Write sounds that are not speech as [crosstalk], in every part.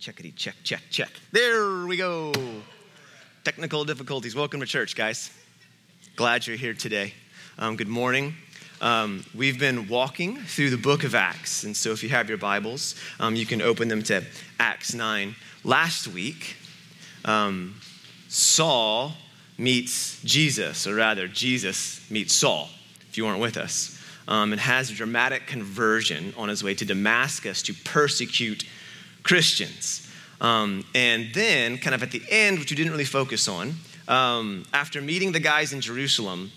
Checkity, check, check, check. There we go. Technical difficulties. Welcome to church, guys. Glad you're here today. Um, good morning. Um, we've been walking through the book of Acts. And so if you have your Bibles, um, you can open them to Acts 9. Last week, um, Saul meets Jesus, or rather, Jesus meets Saul, if you weren't with us, um, and has a dramatic conversion on his way to Damascus to persecute Christians. Um, and then, kind of at the end, which we didn't really focus on, um, after meeting the guys in Jerusalem,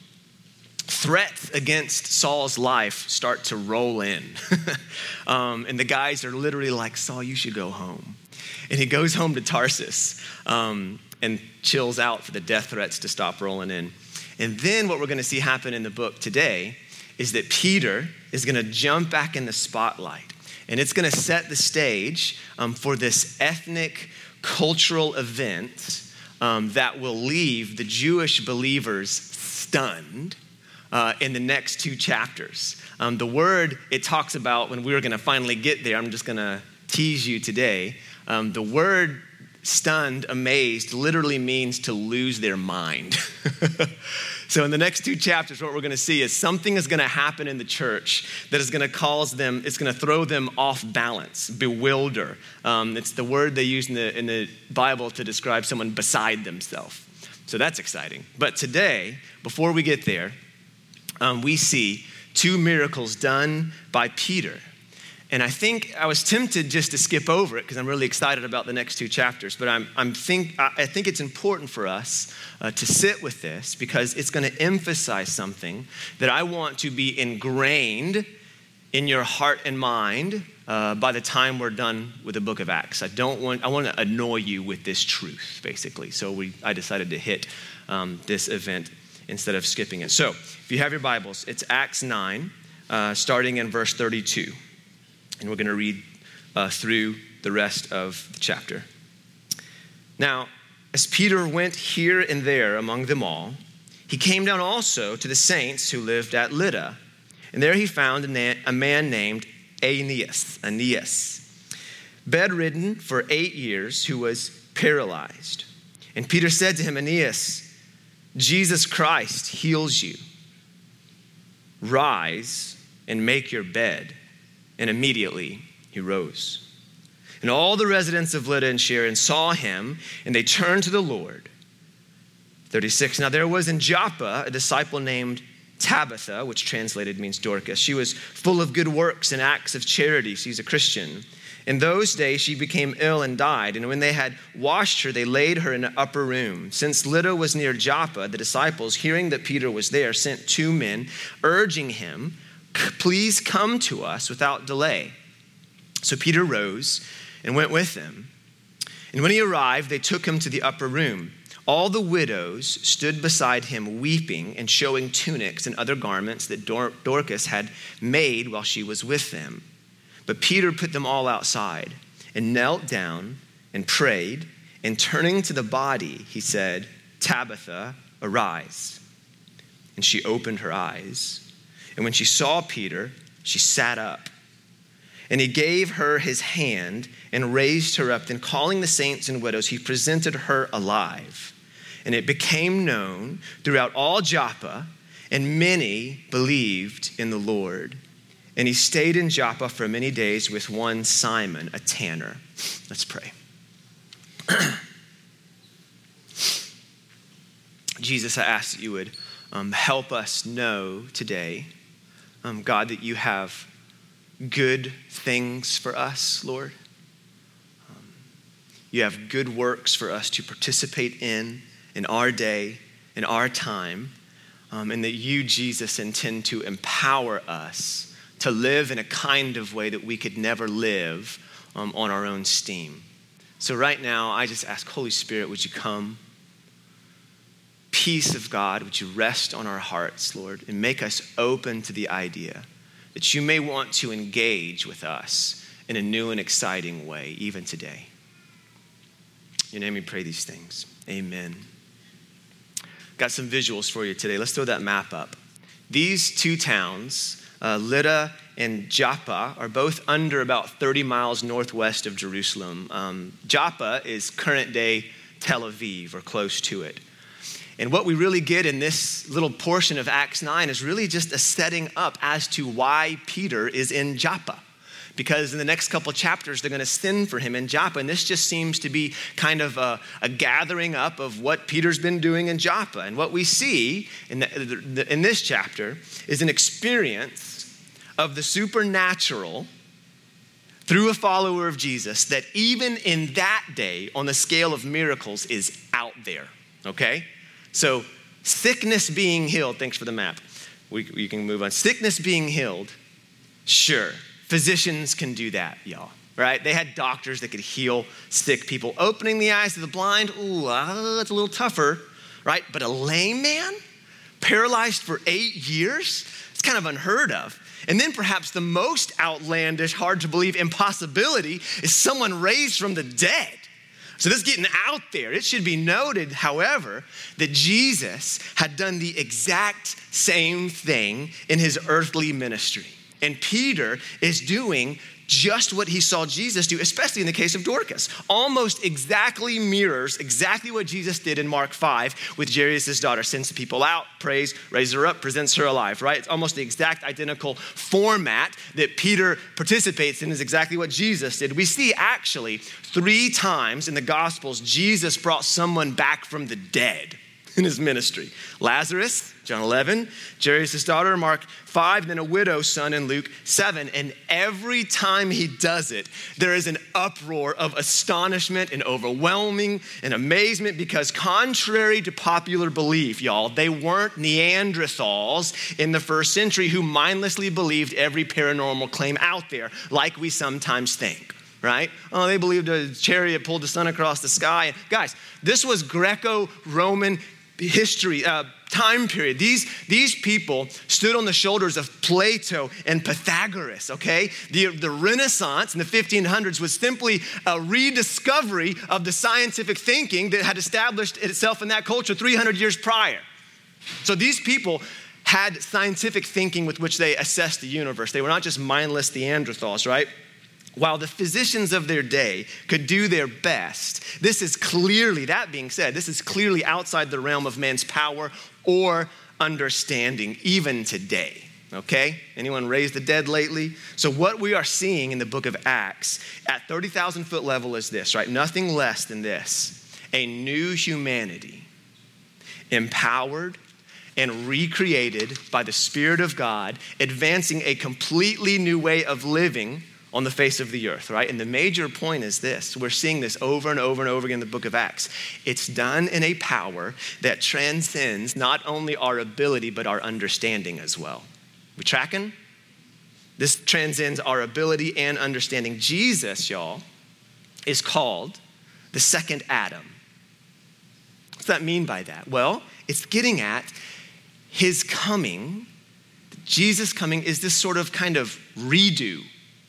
threats against Saul's life start to roll in. [laughs] um, and the guys are literally like, Saul, you should go home. And he goes home to Tarsus um, and chills out for the death threats to stop rolling in. And then, what we're going to see happen in the book today is that Peter is going to jump back in the spotlight and it's going to set the stage um, for this ethnic, cultural event um, that will leave the Jewish believers stunned uh, in the next two chapters. Um, the word it talks about when we are going to finally get there, I'm just going to tease you today. Um, the word stunned, amazed literally means to lose their mind. [laughs] So, in the next two chapters, what we're going to see is something is going to happen in the church that is going to cause them, it's going to throw them off balance, bewilder. Um, it's the word they use in the, in the Bible to describe someone beside themselves. So, that's exciting. But today, before we get there, um, we see two miracles done by Peter and I think I was tempted just to skip over it because I'm really excited about the next two chapters. But I'm, I'm think, I think it's important for us uh, to sit with this because it's going to emphasize something that I want to be ingrained in your heart and mind uh, by the time we're done with the book of Acts. I don't want, I want to annoy you with this truth, basically. So we, I decided to hit um, this event instead of skipping it. So if you have your Bibles, it's Acts 9, uh, starting in verse 32. And we're going to read uh, through the rest of the chapter. Now, as Peter went here and there among them all, he came down also to the saints who lived at Lydda. And there he found a man named Aeneas, Aeneas, bedridden for eight years, who was paralyzed. And Peter said to him, Aeneas, Jesus Christ heals you. Rise and make your bed and immediately he rose. And all the residents of Lydda and Sharon saw him, and they turned to the Lord. 36. Now there was in Joppa a disciple named Tabitha, which translated means Dorcas. She was full of good works and acts of charity. She's a Christian. In those days, she became ill and died. And when they had washed her, they laid her in an upper room. Since Lydda was near Joppa, the disciples, hearing that Peter was there, sent two men, urging him Please come to us without delay. So Peter rose and went with them. And when he arrived, they took him to the upper room. All the widows stood beside him, weeping and showing tunics and other garments that Dor- Dorcas had made while she was with them. But Peter put them all outside and knelt down and prayed. And turning to the body, he said, Tabitha, arise. And she opened her eyes. And when she saw Peter, she sat up. And he gave her his hand and raised her up. Then, calling the saints and widows, he presented her alive. And it became known throughout all Joppa, and many believed in the Lord. And he stayed in Joppa for many days with one Simon, a tanner. Let's pray. [clears throat] Jesus, I ask that you would um, help us know today um, God, that you have good things for us, Lord. Um, you have good works for us to participate in in our day, in our time, um, and that you, Jesus, intend to empower us to live in a kind of way that we could never live um, on our own steam. So, right now, I just ask, Holy Spirit, would you come? Peace of God, would you rest on our hearts, Lord, and make us open to the idea that you may want to engage with us in a new and exciting way, even today. In your name we pray these things. Amen. Got some visuals for you today. Let's throw that map up. These two towns, uh, Lydda and Joppa are both under about 30 miles northwest of Jerusalem. Um, Joppa is current day Tel Aviv or close to it. And what we really get in this little portion of Acts 9 is really just a setting up as to why Peter is in Joppa because in the next couple chapters they're going to send for him in Joppa. And this just seems to be kind of a, a gathering up of what Peter's been doing in Joppa. And what we see in, the, in this chapter is an experience of the supernatural through a follower of Jesus that even in that day, on the scale of miracles, is out there. Okay? So, sickness being healed, thanks for the map. We, we can move on. Sickness being healed, sure. Physicians can do that, y'all, right? They had doctors that could heal sick people. Opening the eyes of the blind, ooh, uh, that's a little tougher, right? But a lame man, paralyzed for eight years, it's kind of unheard of. And then perhaps the most outlandish, hard to believe impossibility is someone raised from the dead. So this is getting out there. It should be noted, however, that Jesus had done the exact same thing in his earthly ministry. And Peter is doing just what he saw Jesus do, especially in the case of Dorcas. Almost exactly mirrors exactly what Jesus did in Mark 5 with Jairus' daughter. Sends people out, prays, raises her up, presents her alive, right? It's almost the exact identical format that Peter participates in, is exactly what Jesus did. We see actually three times in the Gospels, Jesus brought someone back from the dead [laughs] in his ministry Lazarus, John 11, Jairus' daughter, Mark 5, then a widow's son in Luke 7. And every time he does it, there is an uproar of astonishment and overwhelming and amazement because, contrary to popular belief, y'all, they weren't Neanderthals in the first century who mindlessly believed every paranormal claim out there, like we sometimes think right? Oh, they believed a chariot pulled the sun across the sky. Guys, this was Greco Roman history, uh, time period. These, these people stood on the shoulders of Plato and Pythagoras, okay? The, the Renaissance in the 1500s was simply a rediscovery of the scientific thinking that had established itself in that culture 300 years prior. So these people had scientific thinking with which they assessed the universe. They were not just mindless Neanderthals, right? While the physicians of their day could do their best, this is clearly, that being said, this is clearly outside the realm of man's power or understanding, even today. Okay? Anyone raised the dead lately? So, what we are seeing in the book of Acts at 30,000 foot level is this, right? Nothing less than this a new humanity, empowered and recreated by the Spirit of God, advancing a completely new way of living on the face of the earth, right? And the major point is this we're seeing this over and over and over again in the book of Acts. It's done in a power that transcends not only our ability, but our understanding as well. We tracking? This transcends our ability and understanding. Jesus, y'all, is called the second Adam. What's that mean by that? Well, it's getting at his coming. Jesus coming is this sort of kind of redo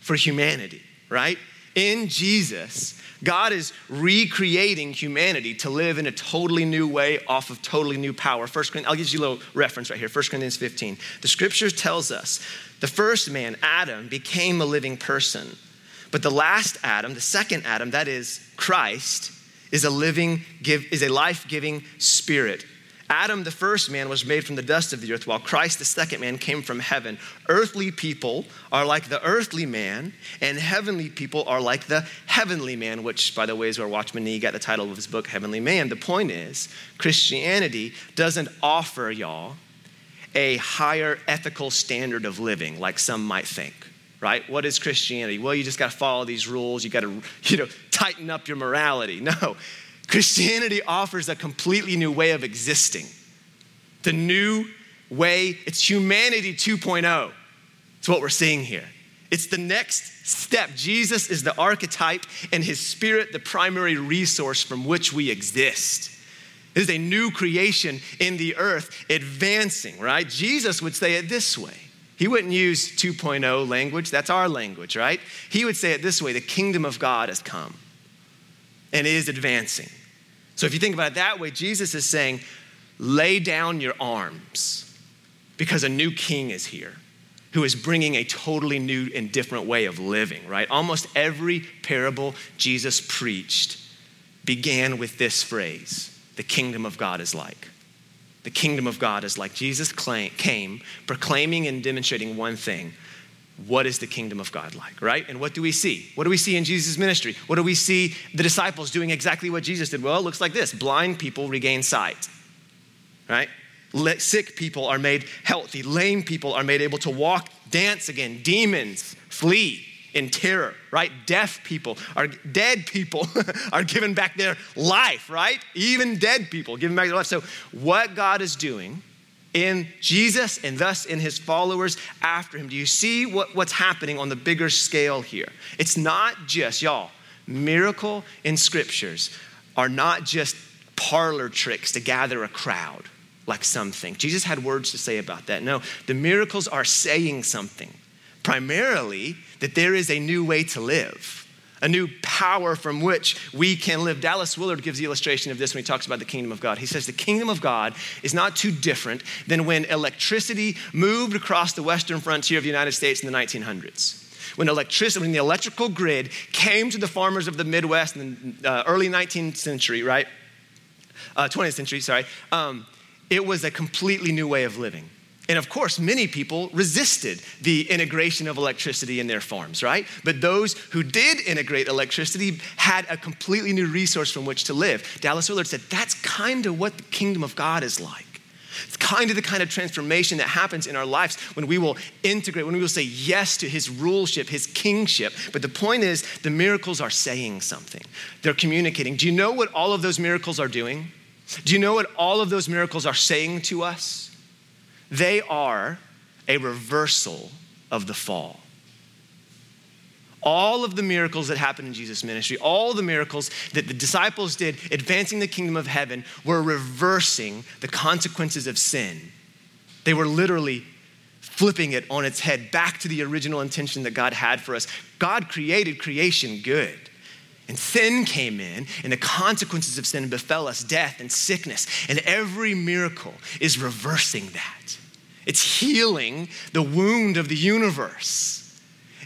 for humanity, right? In Jesus, God is recreating humanity to live in a totally new way off of totally new power. First Corinthians, I'll give you a little reference right here. 1 Corinthians 15. The scriptures tells us the first man, Adam, became a living person. But the last Adam, the second Adam, that is Christ, is a living, give, is a life-giving spirit Adam, the first man, was made from the dust of the earth, while Christ, the second man, came from heaven. Earthly people are like the earthly man, and heavenly people are like the heavenly man, which, by the way, is where Watchman Nee got the title of his book, Heavenly Man. The point is, Christianity doesn't offer y'all a higher ethical standard of living like some might think right? What is Christianity? Well, you just got to follow these rules. You got to, you know, tighten up your morality. [laughs] No, Christianity offers a completely new way of existing. The new way, it's humanity 2.0. It's what we're seeing here. It's the next step. Jesus is the archetype, and his spirit, the primary resource from which we exist. It is a new creation in the earth advancing, right? Jesus would say it this way. He wouldn't use 2.0 language, that's our language, right? He would say it this way the kingdom of God has come and is advancing. So if you think about it that way, Jesus is saying, lay down your arms because a new king is here. who is bringing a totally new and different way of living, right? Almost every parable Jesus preached began with this phrase the kingdom of God is like. The kingdom of God is like. Jesus came proclaiming and demonstrating one thing. What is the kingdom of God like, right? And what do we see? What do we see in Jesus' ministry? What do we see the disciples doing exactly what Jesus did? Well, it looks like this blind people regain sight, right? Sick people are made healthy. Lame people are made able to walk, dance again. Demons flee in terror, right? Deaf people are dead people [laughs] are given back their life, right? Even dead people given back their life. So what God is doing in Jesus and thus in his followers after him. Do you see what, what's happening on the bigger scale here? It's not just, y'all, miracle in scriptures are not just parlor tricks to gather a crowd like some think. Jesus had words to say about that. No, the miracles are saying something, primarily that there is a new way to live. A new power from which we can live. Dallas Willard gives the illustration of this when he talks about the kingdom of God. He says the kingdom of God is not too different than when electricity moved across the western frontier of the United States in the 1900s when electricity, when the electrical grid came to the farmers of the Midwest in the uh, early 19th century, right? Uh, 20th century, sorry. Um, it was a completely new way of living. And of course, many people resisted the integration of electricity in their farms, right? But those who did integrate electricity had a completely new resource from which to live. Dallas Willard said that's kind of what the kingdom of God is like. It's kind of the kind of transformation that happens in our lives when we will integrate, when we will say yes to his ruleship, his kingship. But the point is, the miracles are saying something, they're communicating. Do you know what all of those miracles are doing? Do you know what all of those miracles are saying to us? They are a reversal of the fall. All of the miracles that happened in Jesus' ministry, all the miracles that the disciples did advancing the kingdom of heaven, were reversing the consequences of sin. They were literally flipping it on its head back to the original intention that God had for us. God created creation good. And sin came in, and the consequences of sin befell us death and sickness. And every miracle is reversing that. It's healing the wound of the universe.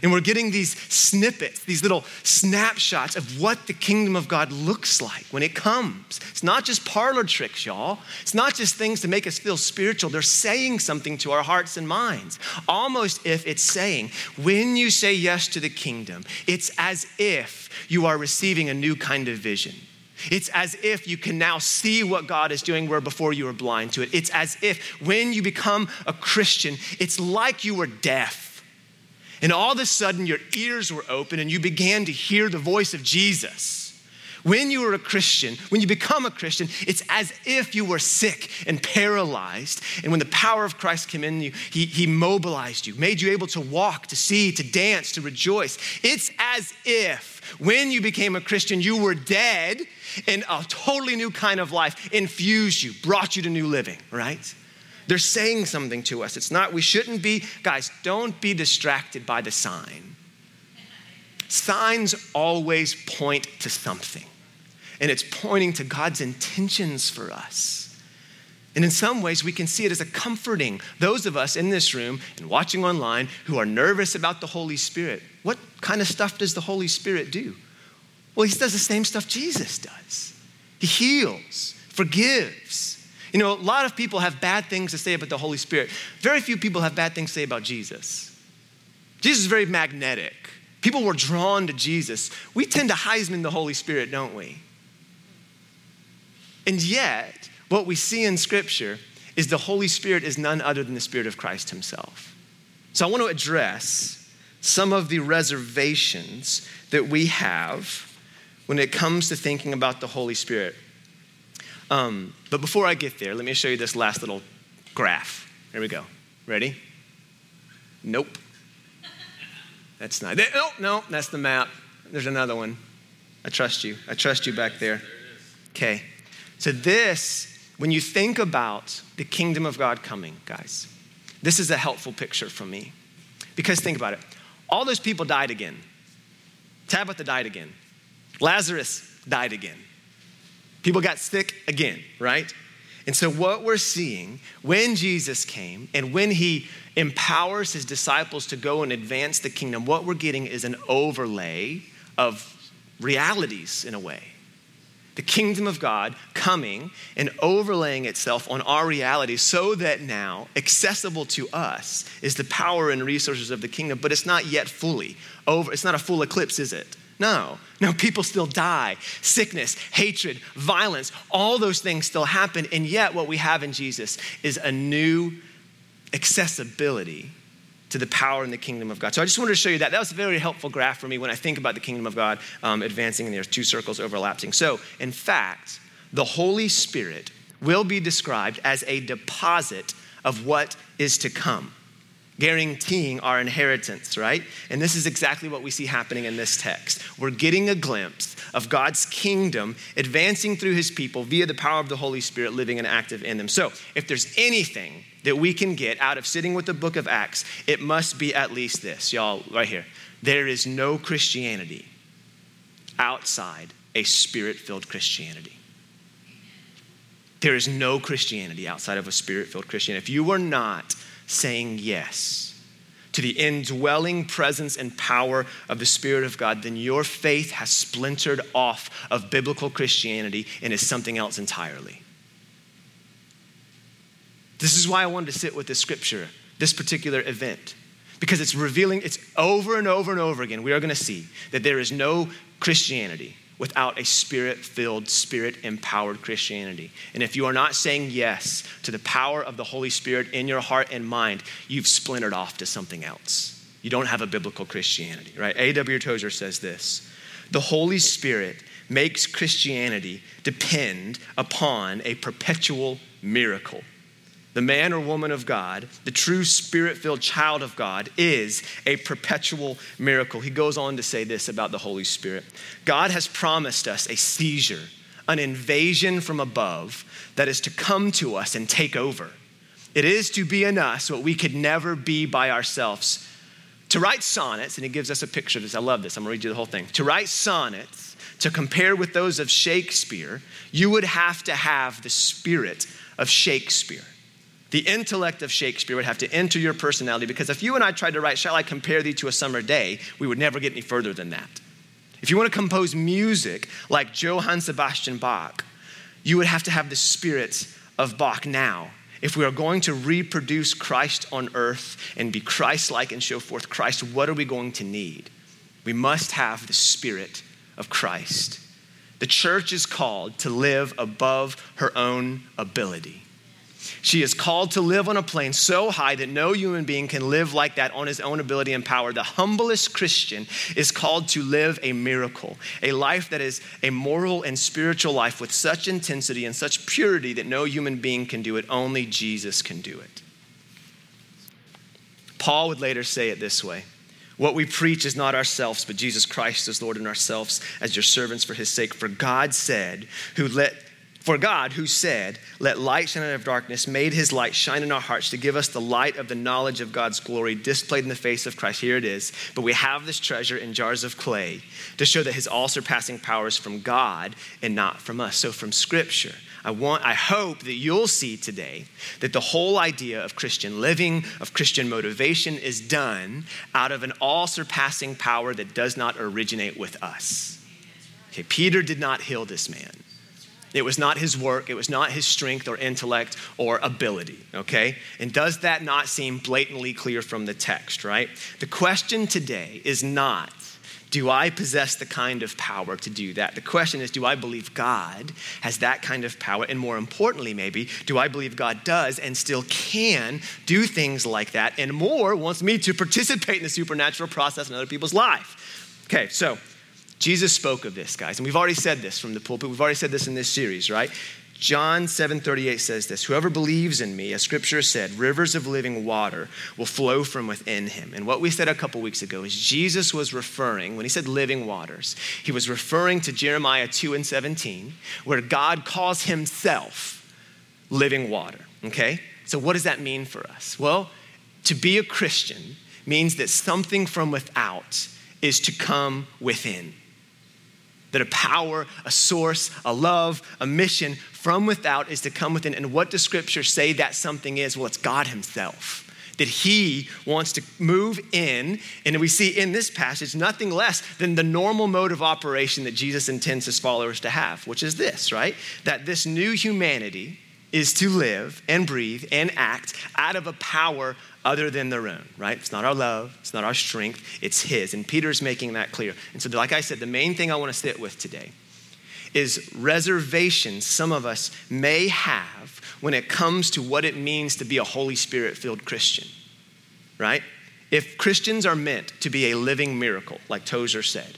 And we're getting these snippets, these little snapshots of what the kingdom of God looks like when it comes. It's not just parlor tricks, y'all. It's not just things to make us feel spiritual. They're saying something to our hearts and minds. Almost if it's saying, when you say yes to the kingdom, it's as if you are receiving a new kind of vision. It's as if you can now see what God is doing where before you were blind to it. It's as if when you become a Christian, it's like you were deaf and all of a sudden, your ears were open and you began to hear the voice of Jesus. When you were a Christian, when you become a Christian, it's as if you were sick and paralyzed. And when the power of Christ came in you, he, he mobilized you, made you able to walk, to see, to dance, to rejoice. It's as if when you became a Christian, you were dead and a totally new kind of life infused you, brought you to new living, right? They're saying something to us. It's not, we shouldn't be, guys, don't be distracted by the sign. Signs always point to something, and it's pointing to God's intentions for us. And in some ways, we can see it as a comforting. Those of us in this room and watching online who are nervous about the Holy Spirit, what kind of stuff does the Holy Spirit do? Well, he does the same stuff Jesus does. He heals, forgives, you know, a lot of people have bad things to say about the Holy Spirit. Very few people have bad things to say about Jesus. Jesus is very magnetic. People were drawn to Jesus. We tend to Heisman the Holy Spirit, don't we? And yet, what we see in Scripture is the Holy Spirit is none other than the Spirit of Christ Himself. So I want to address some of the reservations that we have when it comes to thinking about the Holy Spirit. Um, but before I get there, let me show you this last little graph. Here we go. Ready? Nope. That's not. Oh, no, that's the map. There's another one. I trust you. I trust you back there. Okay. So, this, when you think about the kingdom of God coming, guys, this is a helpful picture for me. Because think about it. All those people died again. Tabitha died again. Lazarus died again. People got sick again, right? And so, what we're seeing when Jesus came and when he empowers his disciples to go and advance the kingdom, what we're getting is an overlay of realities in a way. The kingdom of God coming and overlaying itself on our reality so that now accessible to us is the power and resources of the kingdom, but it's not yet fully over. It's not a full eclipse, is it? No, no, people still die. Sickness, hatred, violence, all those things still happen. And yet, what we have in Jesus is a new accessibility to the power in the kingdom of God. So I just wanted to show you that. That was a very helpful graph for me when I think about the kingdom of God um, advancing and there's two circles overlapping. So, in fact, the Holy Spirit will be described as a deposit of what is to come guaranteeing our inheritance, right? And this is exactly what we see happening in this text. We're getting a glimpse of God's kingdom advancing through his people via the power of the Holy Spirit living and active in them. So, if there's anything that we can get out of sitting with the book of Acts, it must be at least this, y'all, right here. There is no Christianity outside a spirit filled Christianity. There is no Christianity outside of a spirit filled Christianity. If you are not saying yes to the indwelling presence and power of the Spirit of God, then your faith has splintered off of biblical Christianity and is something else entirely. This is why I wanted to sit with this scripture, this particular event, because it's revealing, it's over and over and over again. We are going to see that there is no Christianity without a spirit filled, spirit empowered Christianity. And if you are not saying yes to the power of the Holy Spirit in your heart and mind, you've splintered off to something else. You don't have a biblical Christianity, right? A.W. Tozer says this The Holy Spirit makes Christianity depend upon a perpetual miracle the man or woman of God, the true spirit filled child of God, is a perpetual miracle. He goes on to say this about the Holy Spirit God has promised us a seizure, an invasion from above that is to come to us and take over. It is to be in us what we could never be by ourselves. To write sonnets, and he gives us a picture of this. I love this. I'm gonna read you the whole thing. To write sonnets, to compare with those of Shakespeare, you would have to have the spirit of Shakespeare. The intellect of Shakespeare would have to enter your personality because if you and I tried to write, Shall I compare thee to a summer day, we would never get any further than that. If you want to compose music like Johann Sebastian Bach, you would have to have the spirit of Bach now. If we are going to reproduce Christ on earth and be Christ like and show forth Christ, what are we going to need? We must have the spirit of Christ. The church is called to live above her own ability. She is called to live on a plane so high that no human being can live like that on his own ability and power. The humblest Christian is called to live a miracle, a life that is a moral and spiritual life with such intensity and such purity that no human being can do it. Only Jesus can do it. Paul would later say it this way. What we preach is not ourselves, but Jesus Christ as Lord and ourselves as your servants for his sake. For God said, who let for God, who said, Let light shine out of darkness, made his light shine in our hearts to give us the light of the knowledge of God's glory displayed in the face of Christ. Here it is. But we have this treasure in jars of clay to show that his all surpassing power is from God and not from us. So, from Scripture, I want, I hope that you'll see today that the whole idea of Christian living, of Christian motivation, is done out of an all surpassing power that does not originate with us. Okay, Peter did not heal this man. It was not his work, it was not his strength or intellect or ability, okay? And does that not seem blatantly clear from the text, right? The question today is not, do I possess the kind of power to do that? The question is, do I believe God has that kind of power? And more importantly, maybe, do I believe God does and still can do things like that and more wants me to participate in the supernatural process in other people's life? Okay, so Jesus spoke of this, guys, and we've already said this from the pulpit. We've already said this in this series, right? John 7:38 says this, whoever believes in me, as scripture said, rivers of living water will flow from within him. And what we said a couple weeks ago is Jesus was referring, when he said living waters, he was referring to Jeremiah 2 and 17, where God calls himself living water. Okay? So what does that mean for us? Well, to be a Christian means that something from without is to come within. That a power, a source, a love, a mission from without is to come within. And what does Scripture say that something is? Well, it's God Himself. That He wants to move in. And we see in this passage nothing less than the normal mode of operation that Jesus intends His followers to have, which is this, right? That this new humanity is to live and breathe and act out of a power other than their own, right? It's not our love, it's not our strength, it's His. And Peter's making that clear. And so, like I said, the main thing I want to sit with today is reservations some of us may have when it comes to what it means to be a Holy Spirit filled Christian, right? If Christians are meant to be a living miracle, like Tozer said,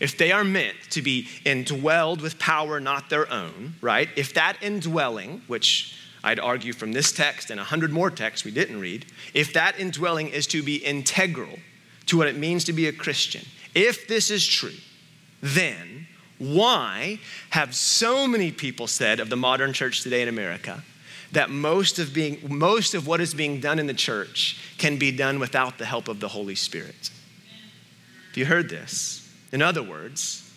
if they are meant to be indwelled with power not their own, right? If that indwelling, which I'd argue from this text and a hundred more texts we didn't read, if that indwelling is to be integral to what it means to be a Christian, if this is true, then why have so many people said of the modern church today in America that most of, being, most of what is being done in the church can be done without the help of the Holy Spirit? Have you heard this? In other words,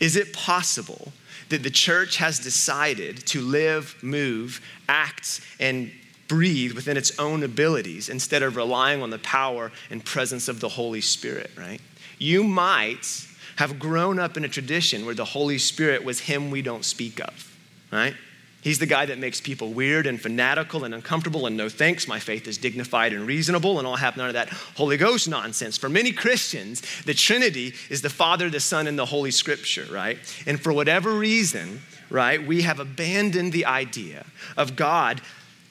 is it possible that the church has decided to live, move, act, and breathe within its own abilities instead of relying on the power and presence of the Holy Spirit, right? You might have grown up in a tradition where the Holy Spirit was Him we don't speak of, right? He's the guy that makes people weird and fanatical and uncomfortable and no thanks. My faith is dignified and reasonable and I'll have none of that Holy Ghost nonsense. For many Christians, the Trinity is the Father, the Son, and the Holy Scripture, right? And for whatever reason, right, we have abandoned the idea of God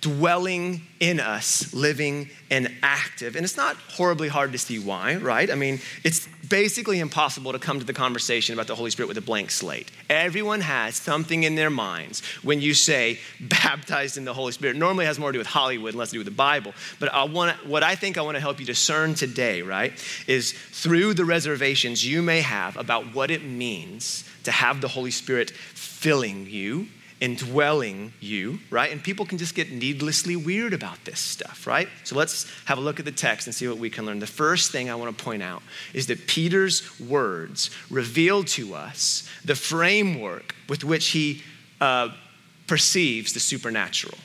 dwelling in us, living and active. And it's not horribly hard to see why, right? I mean, it's basically impossible to come to the conversation about the Holy Spirit with a blank slate. Everyone has something in their minds when you say [laughs] baptized in the Holy Spirit. Normally has more to do with Hollywood and less to do with the Bible. But I want what I think I want to help you discern today, right, is through the reservations you may have about what it means to have the Holy Spirit filling you indwelling you, right? And people can just get needlessly weird about this stuff, right? So let's have a look at the text and see what we can learn. The first thing I want to point out is that Peter's words reveal to us the framework with which he uh, perceives the supernatural.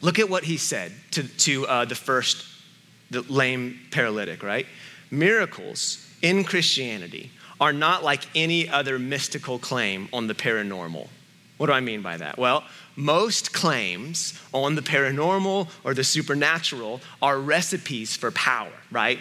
Look at what he said to, to uh, the first, the lame paralytic, right? Miracles in Christianity are not like any other mystical claim on the paranormal what do I mean by that? Well, most claims on the paranormal or the supernatural are recipes for power, right?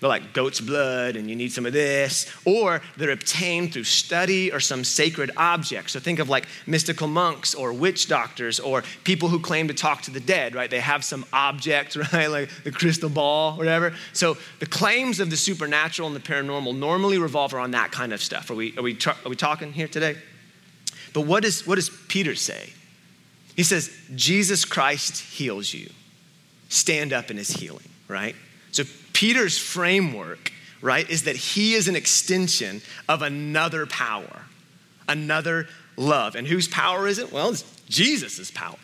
They're like goat's blood and you need some of this, or they're obtained through study or some sacred object. So think of like mystical monks or witch doctors or people who claim to talk to the dead, right? They have some object, [laughs] right? Like the crystal ball, whatever. So the claims of the supernatural and the paranormal normally revolve around that kind of stuff. Are we, are we, are we talking here today? But what, is, what does Peter say? He says, Jesus Christ heals you. Stand up in his healing, right? So Peter's framework, right, is that he is an extension of another power, another love. And whose power is it? Well, it's Jesus' power.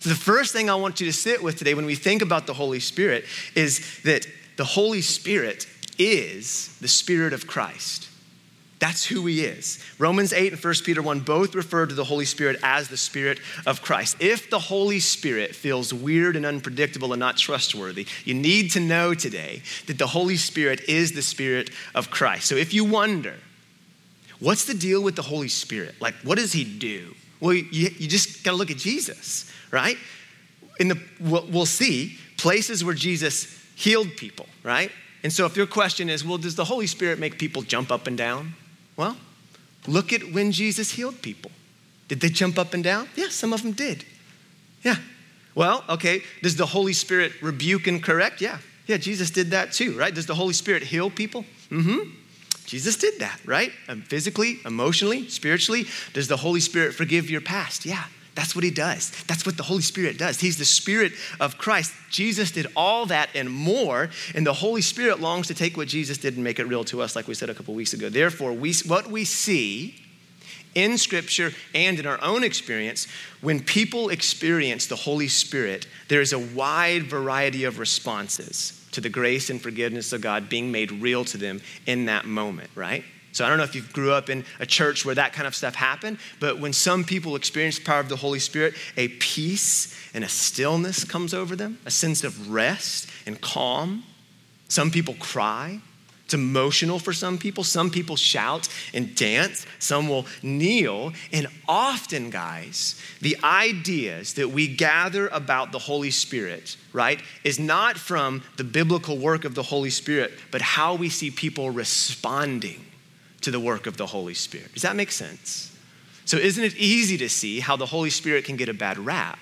So the first thing I want you to sit with today when we think about the Holy Spirit is that the Holy Spirit is the Spirit of Christ. That's who he is. Romans 8 and 1 Peter 1 both refer to the Holy Spirit as the Spirit of Christ. If the Holy Spirit feels weird and unpredictable and not trustworthy, you need to know today that the Holy Spirit is the Spirit of Christ. So if you wonder, what's the deal with the Holy Spirit? Like, what does he do? Well, you, you just got to look at Jesus, right? In the, we'll, we'll see places where Jesus healed people, right? And so if your question is, well, does the Holy Spirit make people jump up and down? Well, look at when Jesus healed people. Did they jump up and down? Yeah, some of them did. Yeah. Well, okay, does the Holy Spirit rebuke and correct? Yeah. Yeah, Jesus did that too, right? Does the Holy Spirit heal people? Mm-hmm. Jesus did that, right? Um, physically, emotionally, spiritually. Does the Holy Spirit forgive your past? Yeah. That's what he does. That's what the Holy Spirit does. He's the Spirit of Christ. Jesus did all that and more, and the Holy Spirit longs to take what Jesus did and make it real to us, like we said a couple weeks ago. Therefore, we, what we see in Scripture and in our own experience, when people experience the Holy Spirit, there is a wide variety of responses to the grace and forgiveness of God being made real to them in that moment, right? So I don't know if you grew up in a church where that kind of stuff happened, but when some people experience the power of the Holy Spirit, a peace and a stillness comes over them, a sense of rest and calm. Some people cry. It's emotional for some people. Some people shout and dance. Some will kneel. And often, guys, the ideas that we gather about the Holy Spirit, right, is not from the biblical work of the Holy Spirit, but how we see people responding to the work of the Holy Spirit. Does that make sense? So, isn't it easy to see how the Holy Spirit can get a bad rap?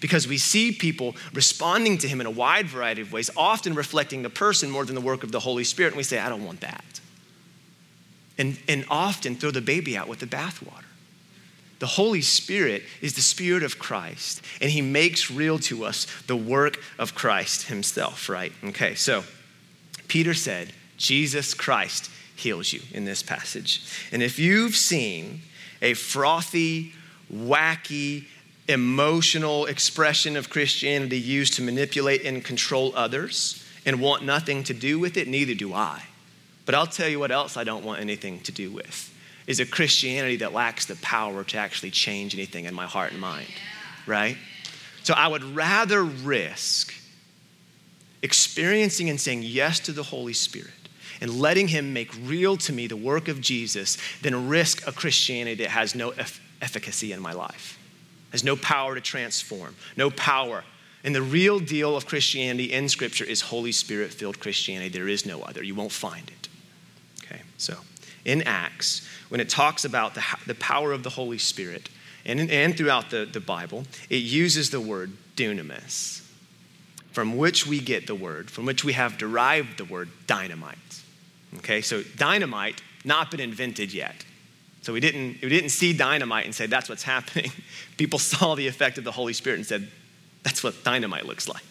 Because we see people responding to Him in a wide variety of ways, often reflecting the person more than the work of the Holy Spirit, and we say, I don't want that. And, and often throw the baby out with the bathwater. The Holy Spirit is the Spirit of Christ, and He makes real to us the work of Christ Himself, right? Okay, so Peter said, Jesus Christ heals you in this passage. And if you've seen a frothy, wacky, emotional expression of Christianity used to manipulate and control others and want nothing to do with it, neither do I. But I'll tell you what else I don't want anything to do with is a Christianity that lacks the power to actually change anything in my heart and mind, right? So I would rather risk experiencing and saying yes to the Holy Spirit and letting Him make real to me the work of Jesus than risk a Christianity that has no efficacy in my life, has no power to transform, no power. And the real deal of Christianity in Scripture is Holy Spirit filled Christianity. There is no other. You won't find it. Okay, so in Acts, when it talks about the, the power of the Holy Spirit, and, and throughout the, the Bible, it uses the word dunamis, from which we get the word, from which we have derived the word dynamite. Okay, so dynamite not been invented yet. So we didn't, we didn't see dynamite and say, that's what's happening. [laughs] People saw the effect of the Holy Spirit and said, that's what dynamite looks like.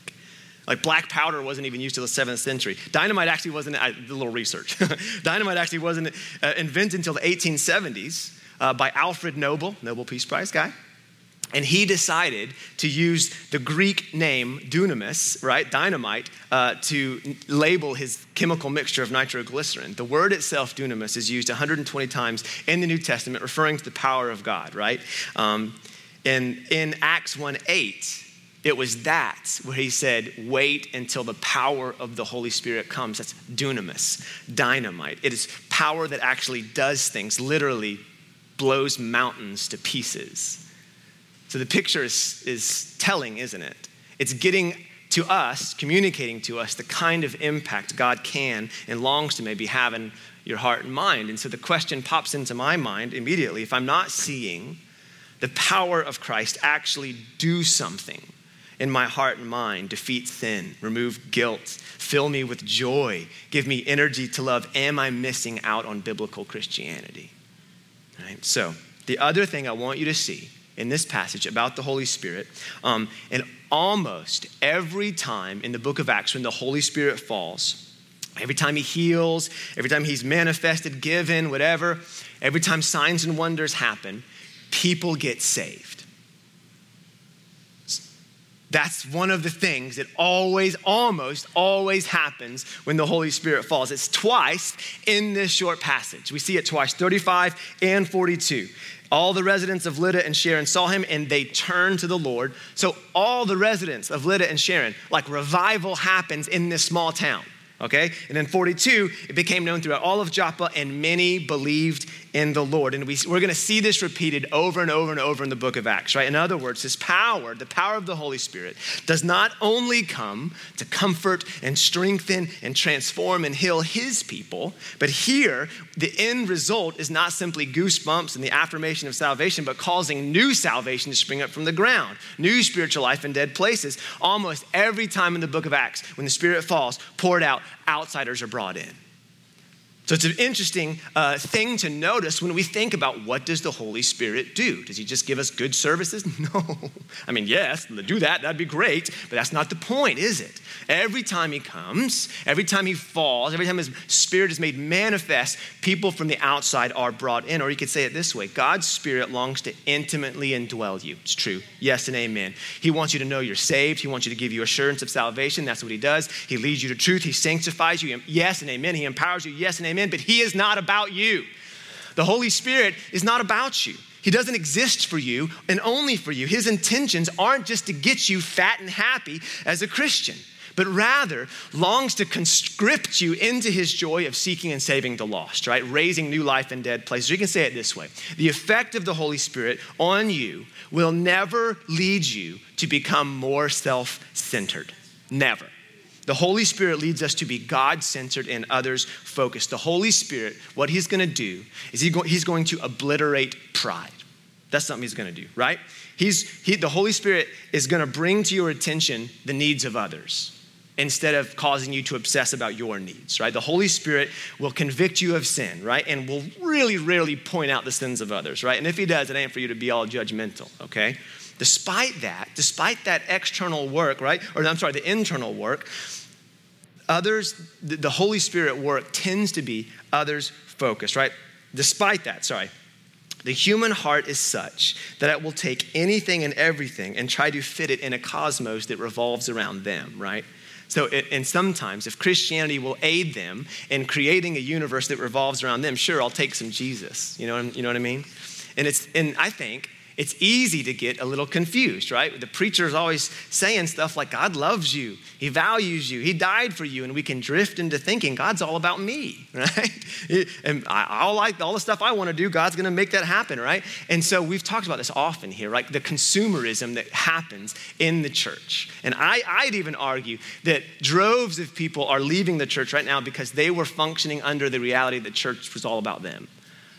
Like black powder wasn't even used till the seventh century. Dynamite actually wasn't, I did a little research. [laughs] dynamite actually wasn't uh, invented until the 1870s uh, by Alfred Nobel, Nobel Peace Prize guy. And he decided to use the Greek name dunamis, right, dynamite, uh, to label his chemical mixture of nitroglycerin. The word itself, dunamis, is used 120 times in the New Testament, referring to the power of God, right? Um, and in Acts 1 8, it was that where he said, wait until the power of the Holy Spirit comes. That's dunamis, dynamite. It is power that actually does things, literally blows mountains to pieces. So the picture is, is telling, isn't it? It's getting to us, communicating to us the kind of impact God can and longs to maybe have in your heart and mind. And so the question pops into my mind immediately if I'm not seeing the power of Christ actually do something in my heart and mind, defeat sin, remove guilt, fill me with joy, give me energy to love, am I missing out on biblical Christianity? Right? So, the other thing I want you to see in this passage about the Holy Spirit. Um, and almost every time in the book of Acts, when the Holy Spirit falls, every time he heals, every time he's manifested, given, whatever, every time signs and wonders happen, people get saved. That's one of the things that always, almost always happens when the Holy Spirit falls. It's twice in this short passage. We see it twice 35 and 42. All the residents of Lydda and Sharon saw him and they turned to the Lord. So, all the residents of Lydda and Sharon, like revival happens in this small town okay? And then 42, it became known throughout all of Joppa, and many believed in the Lord. And we, we're going to see this repeated over and over and over in the book of Acts, right? In other words, this power, the power of the Holy Spirit, does not only come to comfort and strengthen and transform and heal his people, but here, the end result is not simply goosebumps and the affirmation of salvation, but causing new salvation to spring up from the ground, new spiritual life in dead places. Almost every time in the book of Acts, when the Spirit falls, poured out outsiders are brought in. So it's an interesting uh, thing to notice when we think about what does the Holy Spirit do? Does he just give us good services? [laughs] No. I mean, yes, do that, that'd be great, but that's not the point, is it? Every time he comes, every time he falls, every time his spirit is made manifest, people from the outside are brought in. Or you could say it this way God's spirit longs to intimately indwell you. It's true. Yes and amen. He wants you to know you're saved. He wants you to give you assurance of salvation. That's what he does. He leads you to truth. He sanctifies you. Yes and amen. He empowers you. Yes and amen Amen. But He is not about you. The Holy Spirit is not about you. He doesn't exist for you and only for you. His intentions aren't just to get you fat and happy as a Christian, but rather longs to conscript you into his joy of seeking and saving the lost, right? Raising new life in dead places. You can say it this way The effect of the Holy Spirit on you will never lead you to become more self centered. Never. The Holy Spirit leads us to be God centered and others focused. The Holy Spirit, what He's gonna do is he go, He's going to obliterate pride. That's something He's gonna do, right? He's, he, the Holy Spirit is gonna bring to your attention the needs of others instead of causing you to obsess about your needs, right? The Holy Spirit will convict you of sin, right? And will really rarely point out the sins of others, right? And if He does, it ain't for you to be all judgmental, okay? Despite that, despite that external work, right? Or I'm sorry, the internal work, others, the Holy Spirit work tends to be others focused, right? Despite that, sorry. The human heart is such that it will take anything and everything and try to fit it in a cosmos that revolves around them, right? So, and sometimes if Christianity will aid them in creating a universe that revolves around them, sure, I'll take some Jesus. You know, you know what I mean? And it's, and I think it's easy to get a little confused, right? The preacher is always saying stuff like, God loves you, He values you, He died for you, and we can drift into thinking God's all about me, [laughs] right? And I, all, like, all the stuff I want to do, God's going to make that happen, right? And so we've talked about this often here, right? The consumerism that happens in the church. And I, I'd even argue that droves of people are leaving the church right now because they were functioning under the reality that church was all about them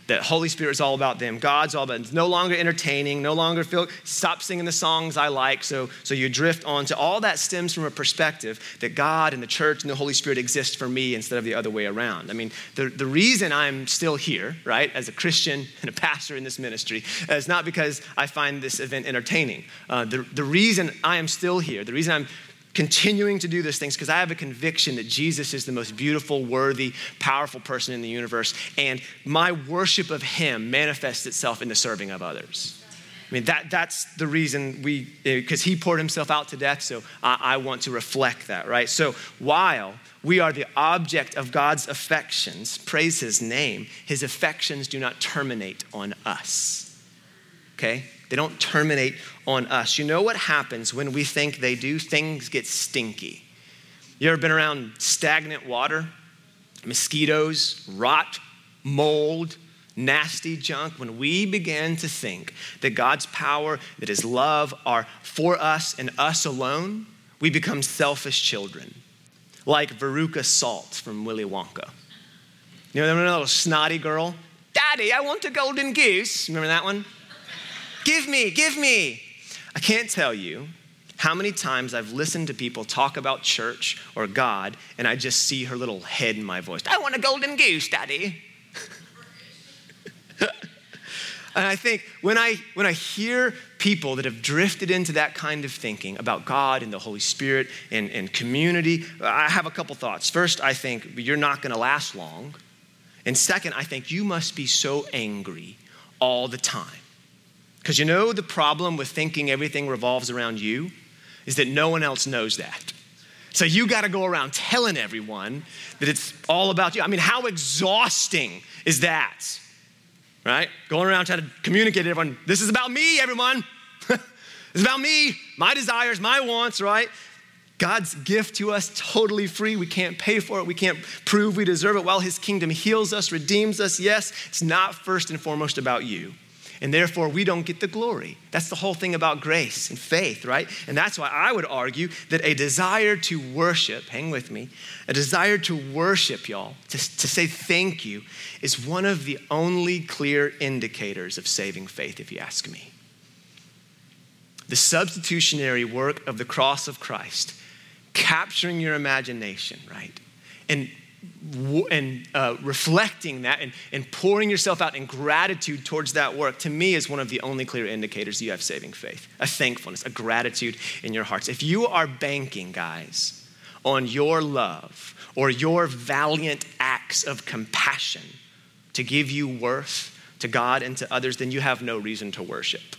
that Holy Spirit is all about them. God's all about them. It's no longer entertaining, no longer feel, stop singing the songs I like. So, so you drift on to all that stems from a perspective that God and the church and the Holy Spirit exist for me instead of the other way around. I mean, the, the reason I'm still here, right, as a Christian [laughs] and a pastor in this ministry, is not because I find this event entertaining. Uh, the, the reason I am still here, the reason I'm continuing to do these things because I have a conviction that Jesus is the most beautiful, worthy, powerful person in the universe. And my worship of him manifests itself in the serving of others. I mean, that, that's the reason we, eh, because he poured himself out to death, so I, I want to reflect that, right? So while we are the object of God's affections, praise his name, his affections do not terminate on us, okay? They don't terminate on us. You know what happens when we think they do? Things get stinky. You ever been around stagnant water? Mosquitoes, rot, mold, nasty junk. When we begin to think that God's power, that His love are for us and us alone, we become selfish children. Like Veruca Salt from Willy Wonka. You know, that little snotty girl? Daddy, I want a golden goose. Remember that one? Give me, give me. I can't tell you how many times I've listened to people talk about church or God, and I just see her little head in my voice. I want a golden goose, Daddy. [laughs] and I think when I when I hear people that have drifted into that kind of thinking about God and the Holy Spirit and, and community, I have a couple thoughts. First, I think you're not going to last long. And second, I think you must be so angry all the time because you know the problem with thinking everything revolves around you is that no one else knows that. So you got to go around telling everyone that it's all about you. I mean, how exhausting is that? Right? Going around trying to communicate to everyone, this is about me, everyone. [laughs] it's about me, my desires, my wants, right? God's gift to us totally free. We can't pay for it. We can't prove we deserve it. While His kingdom heals us, redeems us, yes, it's not first and foremost about you and therefore we don't get the glory. That's the whole thing about grace and faith, right? And that's why I would argue that a desire to worship, hang with me, a desire to worship, y'all, to, to say thank you, is one of the only clear indicators of saving faith, if you ask me. The substitutionary work of the cross of Christ, capturing your imagination, right? And and uh, reflecting that and, and pouring yourself out in gratitude towards that work, to me, is one of the only clear indicators you have saving faith a thankfulness, a gratitude in your hearts. If you are banking, guys, on your love or your valiant acts of compassion to give you worth to God and to others, then you have no reason to worship,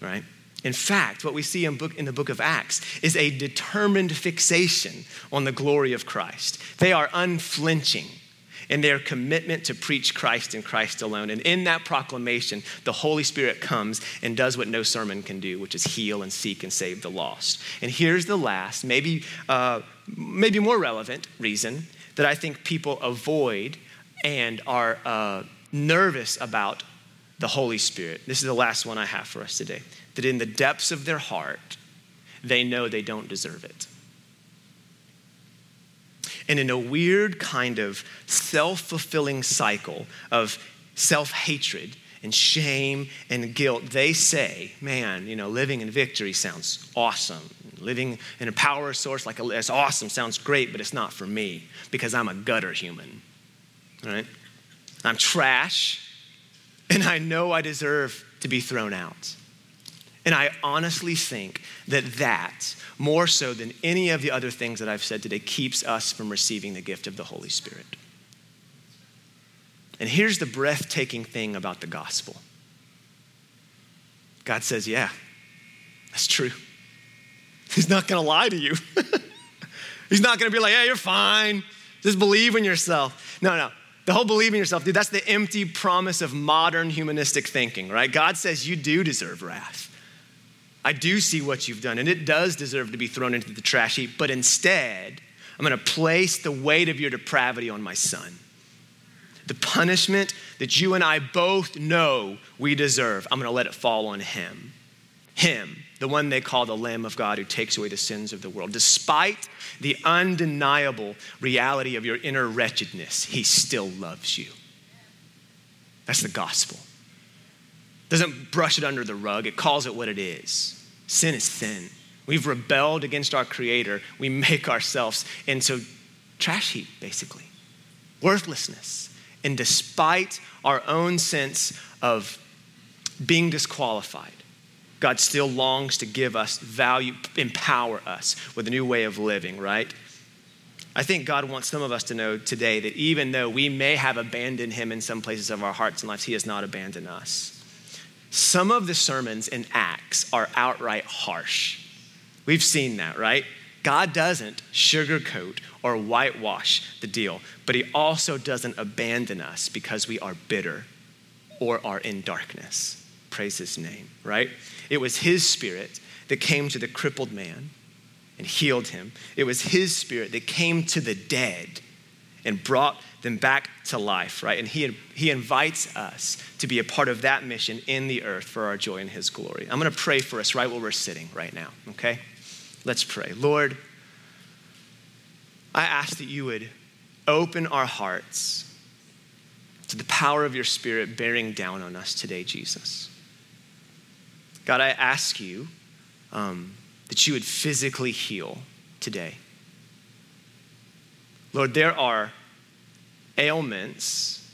right? In fact, what we see in, book, in the book of Acts is a determined fixation on the glory of Christ. They are unflinching in their commitment to preach Christ and Christ alone. And in that proclamation, the Holy Spirit comes and does what no sermon can do, which is heal and seek and save the lost. And here's the last, maybe, uh, maybe more relevant reason that I think people avoid and are uh, nervous about the Holy Spirit. This is the last one I have for us today. That in the depths of their heart, they know they don't deserve it. And in a weird kind of self fulfilling cycle of self hatred and shame and guilt, they say, man, you know, living in victory sounds awesome. Living in a power source like it's awesome, sounds great, but it's not for me because I'm a gutter human. Right? I'm trash, and I know I deserve to be thrown out. And I honestly think that that, more so than any of the other things that I've said today, keeps us from receiving the gift of the Holy Spirit. And here's the breathtaking thing about the gospel God says, Yeah, that's true. He's not gonna lie to you. [laughs] He's not gonna be like, Yeah, you're fine. Just believe in yourself. No, no. The whole believe in yourself, dude, that's the empty promise of modern humanistic thinking, right? God says you do deserve wrath. I do see what you've done, and it does deserve to be thrown into the trash heap, but instead, I'm going to place the weight of your depravity on my son. The punishment that you and I both know we deserve, I'm going to let it fall on him. Him, the one they call the Lamb of God who takes away the sins of the world. Despite the undeniable reality of your inner wretchedness, he still loves you. That's the gospel doesn't brush it under the rug, it calls it what it is. Sin is sin. We've rebelled against our Creator. We make ourselves into trash heap, basically, worthlessness. And despite our own sense of being disqualified, God still longs to give us value, empower us with a new way of living, right? I think God wants some of us to know today that even though we may have abandoned Him in some places of our hearts and lives, He has not abandoned us. Some of the sermons in Acts are outright harsh. We've seen that, right? God doesn't sugarcoat or whitewash the deal, but He also doesn't abandon us because we are bitter or are in darkness. Praise His name, right? It was His Spirit that came to the crippled man and healed him. It was His Spirit that came to the dead and brought them back to life, right? And he, he invites us to be a part of that mission in the earth for our joy and His glory. I'm going to pray for us right where we're sitting right now, okay? Let's pray. Lord, I ask that you would open our hearts to the power of your Spirit bearing down on us today, Jesus. God, I ask you um, that you would physically heal today. Lord, there are ailments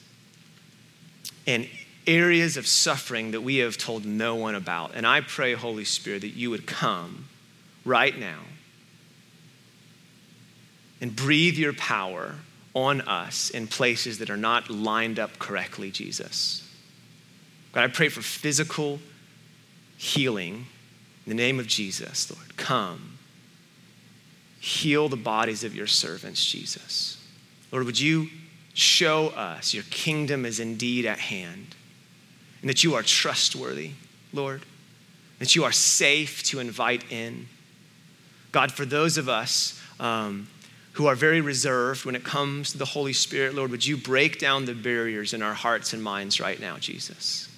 and areas of suffering that we have told no one about. And I pray, Holy Spirit, that you would come right now and breathe your power on us in places that are not lined up correctly, Jesus. God, I pray for physical healing in the name of Jesus, Lord. Come. Heal the bodies of your servants, Jesus. Lord, would you show us your kingdom is indeed at hand and that you are trustworthy, Lord, that you are safe to invite in. God, for those of us um, who are very reserved when it comes to the Holy Spirit, Lord, would you break down the barriers in our hearts and minds right now, Jesus?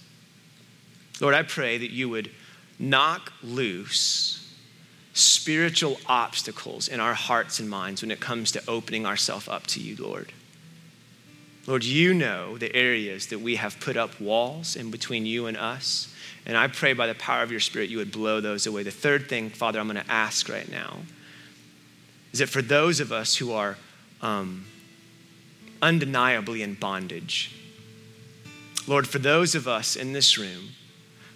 Lord, I pray that you would knock loose spiritual obstacles in our hearts and minds when it comes to opening ourselves up to you, Lord. Lord, you know the areas that we have put up walls in between you and us. And I pray by the power of your Spirit, you would blow those away. The third thing, Father, I'm going to ask right now is that for those of us who are um, undeniably in bondage, Lord, for those of us in this room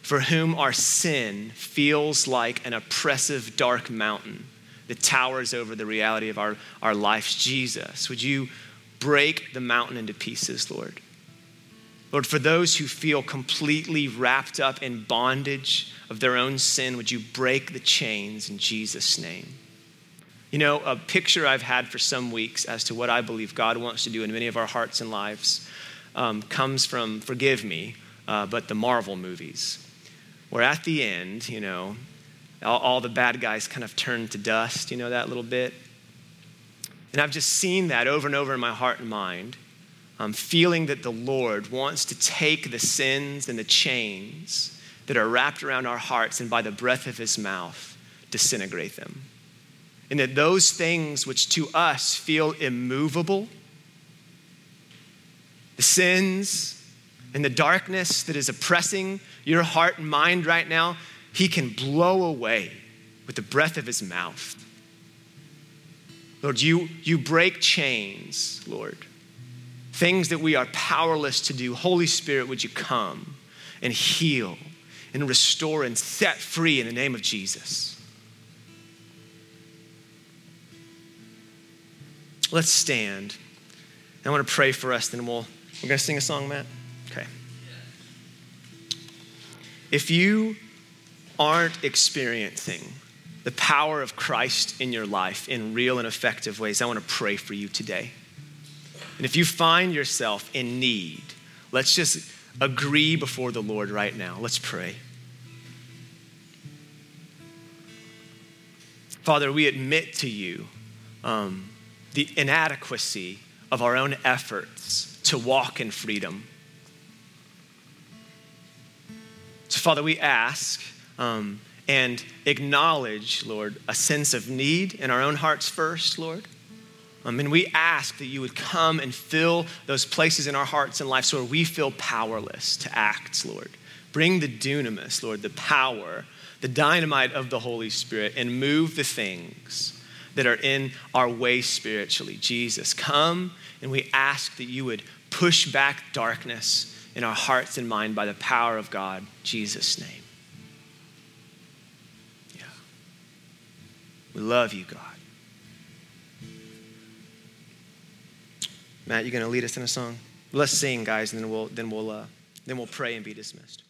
for whom our sin feels like an oppressive, dark mountain that towers over the reality of our, our lives, Jesus, would you? Break the mountain into pieces, Lord. Lord, for those who feel completely wrapped up in bondage of their own sin, would you break the chains in Jesus' name? You know, a picture I've had for some weeks as to what I believe God wants to do in many of our hearts and lives um, comes from, forgive me, uh, but the Marvel movies, where at the end, you know, all, all the bad guys kind of turn to dust, you know, that little bit. And I've just seen that over and over in my heart and mind. I'm feeling that the Lord wants to take the sins and the chains that are wrapped around our hearts and by the breath of his mouth disintegrate them. And that those things which to us feel immovable, the sins and the darkness that is oppressing your heart and mind right now, he can blow away with the breath of his mouth. Lord, you, you break chains, Lord. Things that we are powerless to do. Holy Spirit, would you come and heal and restore and set free in the name of Jesus? Let's stand. I want to pray for us, then we'll, we're going to sing a song, Matt? Okay. If you aren't experiencing the power of Christ in your life in real and effective ways, I want to pray for you today. And if you find yourself in need, let's just agree before the Lord right now. Let's pray. Father, we admit to you um, the inadequacy of our own efforts to walk in freedom. So, Father, we ask um, and acknowledge, Lord, a sense of need in our own hearts first, Lord. Um, and we ask that you would come and fill those places in our hearts and lives where we feel powerless to act, Lord. Bring the dunamis, Lord, the power, the dynamite of the Holy Spirit, and move the things that are in our way spiritually. Jesus, come and we ask that you would push back darkness in our hearts and mind by the power of God. Jesus' name. We love you, God. Matt, you're going to lead us in a song? Let's sing, guys, and then we'll, then we'll, uh, then we'll pray and be dismissed.